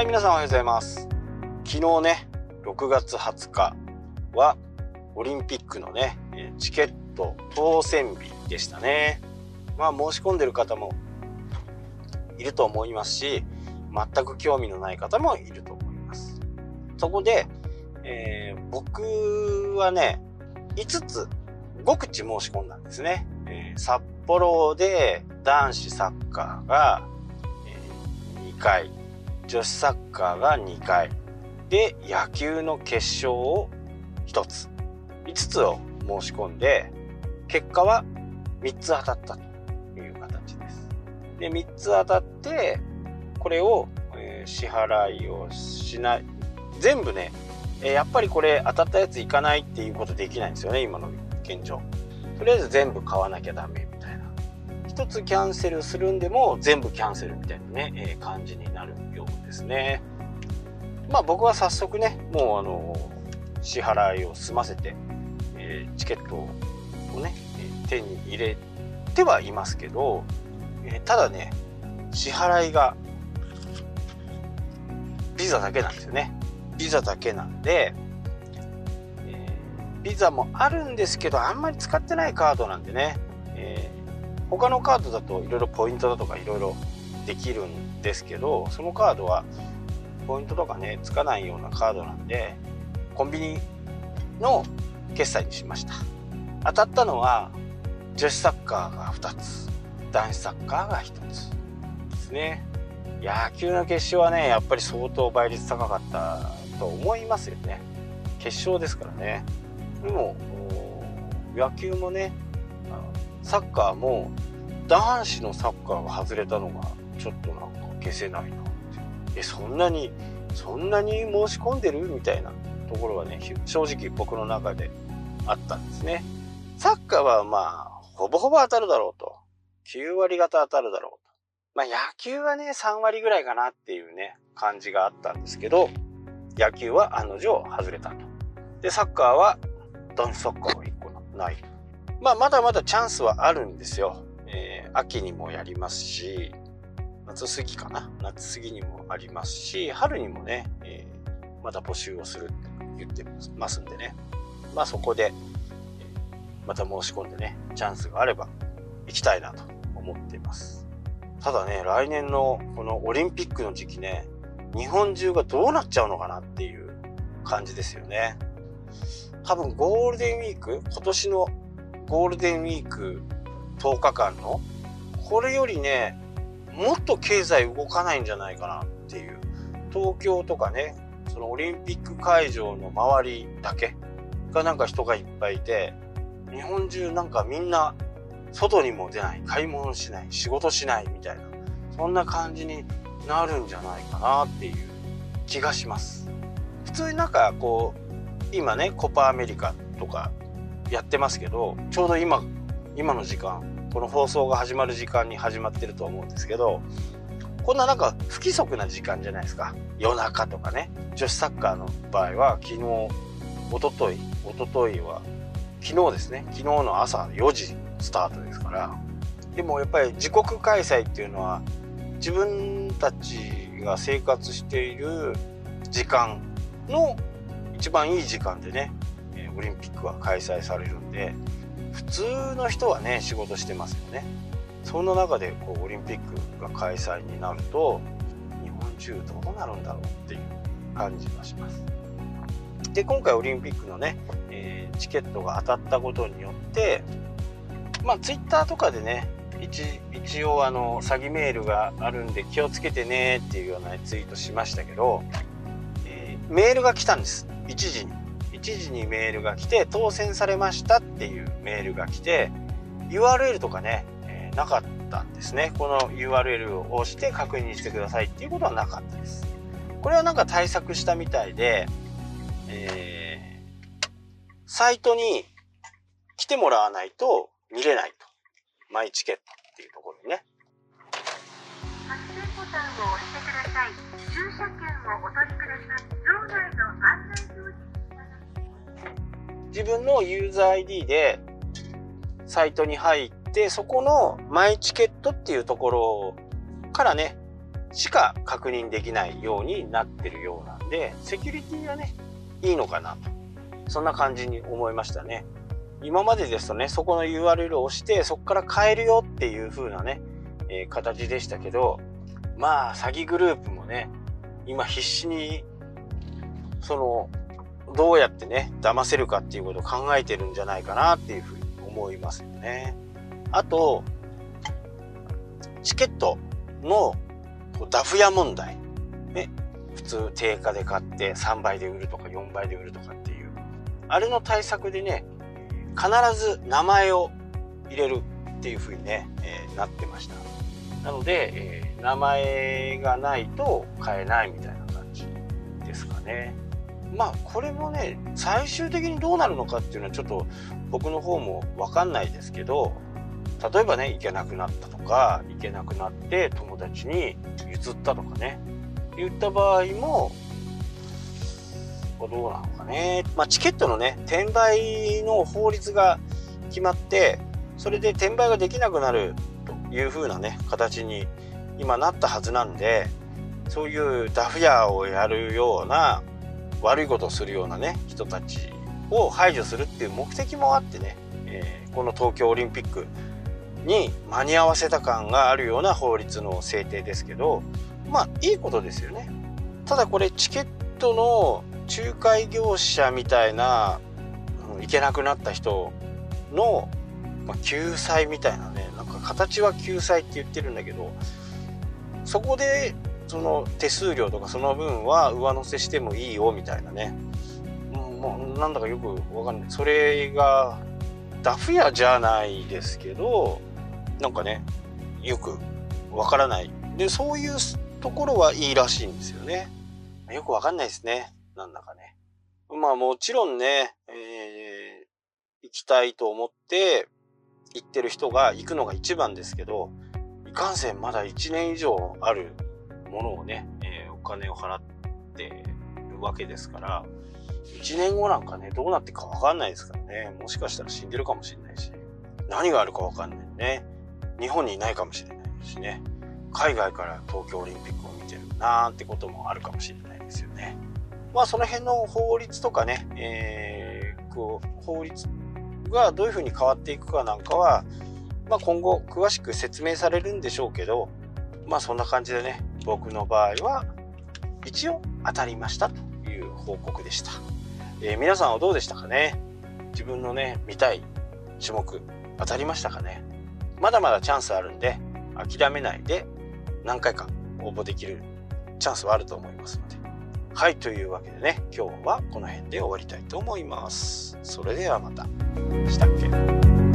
はい、皆さんおはようございます。昨日ね、6月20日はオリンピックのね、チケット当選日でしたね。まあ申し込んでる方もいると思いますし、全く興味のない方もいると思います。そこで、えー僕はね、5つ、5口申し込んだんですね。えー札幌で男子サッカーが、え2回、女子サッカーが2回、で、野球の決勝を1つ、5つを申し込んで、結果は3つ当たったという形です。で、3つ当たって、これを、え支払いをしない。全部ね、えやっぱりこれ当たったやついかないっていうことできないんですよね、今の現状。とりあえず全部買わなきゃダメみたいな。一つキャンセルするんでも全部キャンセルみたいなね、えー感じになるようですね。まあ僕は早速ね、もうあの、支払いを済ませて、えーチケットをね、手に入れてはいますけど、えただね、支払いがビザだけなんですよね。ビザだけなんで、えビザもあるんですけど、あんまり使ってないカードなんでね、え他のカードだといろいろポイントだとかいろいろできるんですけど、そのカードはポイントとかね、つかないようなカードなんで、コンビニの決済にしました。当たったのは、女子サッカーが2つ、男子サッカーが1つですね。野球の決勝はね、やっぱり相当倍率高かったと思いますよね。決勝ですからね。でも、野球もね、サッカーも男子のサッカーが外れたのがちょっとなんか消せないなって。え、そんなに、そんなに申し込んでるみたいなところはね、正直僕の中であったんですね。サッカーはまあ、ほぼほぼ当たるだろうと。9割方当たるだろうと。まあ野球はね、3割ぐらいかなっていうね、感じがあったんですけど、野球は案の定外れたと。で、サッカーは男子サッカーが1個ない。まあまだまだチャンスはあるんですよ。えー秋にもやりますし、夏過ぎかな？夏過ぎにもありますし、春にもね、えーまた募集をするって言ってますんでね。まあそこで、また申し込んでね、チャンスがあれば行きたいなと思っています。ただね、来年のこのオリンピックの時期ね、日本中がどうなっちゃうのかなっていう感じですよね。多分ゴールデンウィーク、今年のゴールデンウィーク10日間の、これよりね、もっと経済動かないんじゃないかなっていう。東京とかね、そのオリンピック会場の周りだけがなんか人がいっぱいいて、日本中なんかみんな外にも出ない、買い物しない、仕事しないみたいな、そんな感じになるんじゃないかなっていう気がします。普通になんかこう、今ね、コパアメリカとかやってますけど、ちょうど今、今の時間、この放送が始まる時間に始まってると思うんですけど、こんななんか不規則な時間じゃないですか。夜中とかね。女子サッカーの場合は昨日、一昨日一昨日は、昨日ですね。昨日の朝4時スタートですから。でもやっぱり自国開催っていうのは、自分たちが生活している時間の一番いい時間でね、オリンピックは開催されるんで、普通の人はね、仕事してますよね。そんな中でこうオリンピックが開催になると、日本中どうなるんだろうっていう感じがします。で、今回オリンピックのね、えーチケットが当たったことによって、まあツイッターとかでね、一一応あの詐欺メールがあるんで気をつけてねっていうようなツイートしましたけど、えーメールが来たんです。1時に。1時にメールが来て、当選されましたっていうメールが来て、URL とかね、えーなかったんですね。この URL を押して確認してくださいっていうことはなかったです。これはなんか対策したみたいで、えーサイトに来てもらわないと見れないと。マイチケットっていうところにね。発信ボタンを押してください。駐車券をお取りください。場内の案内自分のユーザー ID でサイトに入って、そこのマイチケットっていうところからね、しか確認できないようになってるようなんで、セキュリティがね、いいのかなと。そんな感じに思いましたね。今までですとね、そこの URL を押して、そこから変えるよっていう風なね、えー、形でしたけど、まあ、詐欺グループもね、今必死に、その、どうやってね、騙せるかっていうことを考えてるんじゃないかなっていうふうに思いますよね。あと、チケットのダフ屋問題。ね、普通定価で買って3倍で売るとか4倍で売るとかっていう。あれの対策でね、必ず名前を入れるっていう風にね、えー、なってました。なので、えー、名前がないと買えないみたいな感じですかね。まあこれもね最終的にどうなるのかっていうのはちょっと僕の方も分かんないですけど例えばね行けなくなったとか行けなくなって友達に譲ったとかね言った場合もどうなのかね、まあ、チケットのね転売の法律が決まってそれで転売ができなくなるという風なね形に今なったはずなんでそういうダフ屋をやるような悪いことをするようなね人たちを排除するっていう目的もあってね、えー、この東京オリンピックに間に合わせた感があるような法律の制定ですけどまあいいことですよね。ただこれチケットの仲介業者みたいな行けなくなった人の、ま、救済みたいなねなんか形は救済って言ってるんだけどそこでその手数料とかその分は上乗せしてもいいよみたいなね、もうなんだかよくわかんない。それがダフ屋じゃないですけどなんかねよくわからない。でそういうところはいいらしいんですよね。よくわかんないですね。なんだかね。まあもちろんね、えー、行きたいと思って行ってる人が行くのが一番ですけどいかんせんまだ1年以上あるものをね、えー、お金を払ってるわけですから、1年後なんかね、どうなってかわかんないですからね。もしかしたら死んでるかもしれないし、何があるかわかんないね。日本にいないかもしれないしね。海外から東京オリンピックを見てるなんてこともあるかもしれないですよね。まあその辺の法律とかね、えー、こう法律がどういうふうに変わっていくかなんかは、まあ、今後詳しく説明されるんでしょうけどまあそんな感じでね僕の場合は一応当たりましたという報告でした、えー、皆さんはどうでしたかね？自分のね見たい種目当たりましたかね？まだまだチャンスあるんで諦めないで何回か応募できるチャンスはあると思いますので。はいというわけでね今日はこの辺で終わりたいと思います。それではまた。したっけ？